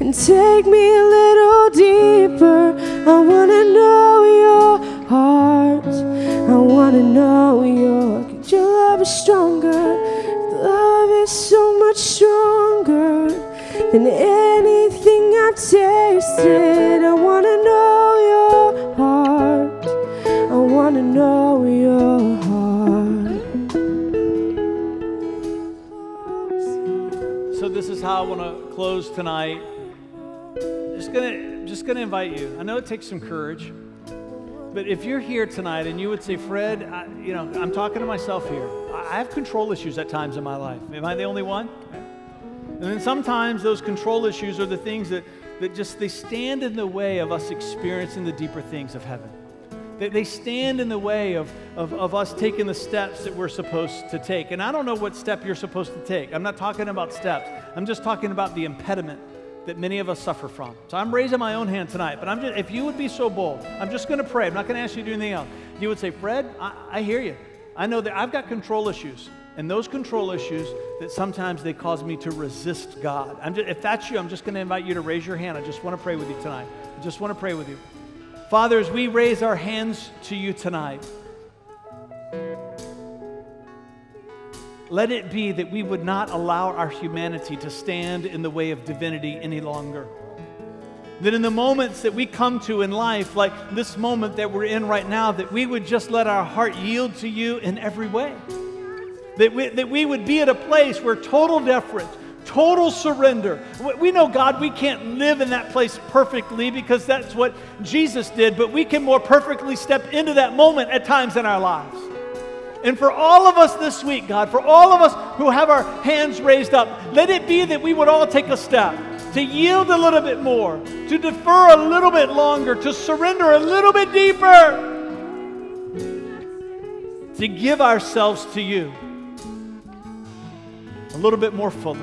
Speaker 2: And take me a little deeper. I wanna know your heart. I wanna know your. 'cause Your love is stronger. Love is so much stronger than anything I've tasted. I wanna know your heart. I wanna know
Speaker 1: how I want to close tonight. Just gonna, just gonna invite you. I know it takes some courage, but if you're here tonight and you would say, Fred, I, you know, I'm talking to myself here. I I have control issues at times in my life. Am I the only one? And then sometimes those control issues are the things that, that just they stand in the way of us experiencing the deeper things of heaven. They, they stand in the way of, of, of us taking the steps that we're supposed to take. And I don't know what step you're supposed to take. I'm not talking about steps. I'm just talking about the impediment that many of us suffer from. So I'm raising my own hand tonight, but I'm just, if you would be so bold, I'm just going to pray. I'm not going to ask you to do anything else. you would say, Fred, I, I hear you. I know that I've got control issues. And those control issues that sometimes they cause me to resist God. Just, if that's you, I'm just going to invite you to raise your hand. I just want to pray with you tonight. I just want to pray with you. Father, as we raise our hands to you tonight, let it be that we would not allow our humanity to stand in the way of divinity any longer. That in the moments that we come to in life, like this moment that we're in right now, that we would just let our heart yield to you in every way. That we, that we would be at a place where total deference, total surrender. We know, God, we can't live in that place perfectly because that's what Jesus did, but we can more perfectly step into that moment at times in our lives. And for all of us this week, God, for all of us who have our hands raised up, let it be that we would all take a step to yield a little bit more, to defer a little bit longer, to surrender a little bit deeper, to give ourselves to you a little bit more fully.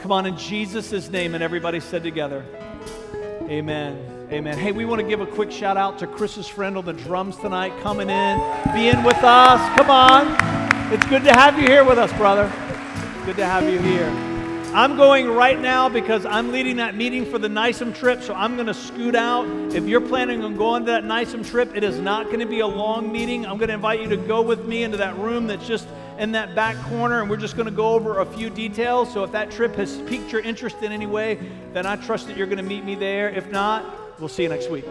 Speaker 1: Come on, in Jesus' name, and everybody said together, Amen. Amen. Hey, we want to give a quick shout out to Chris's friend on the drums tonight, coming in, being with us. Come on. It's good to have you here with us, brother. Good to have you here. I'm going right now because I'm leading that meeting for the NISM trip, so I'm going to scoot out. If you're planning on going to that NISM trip, it is not going to be a long meeting. I'm going to invite you to go with me into that room that's just in that back corner, and we're just going to go over a few details. So if that trip has piqued your interest in any way, then I trust that you're going to meet me there. If not, we'll see you next week.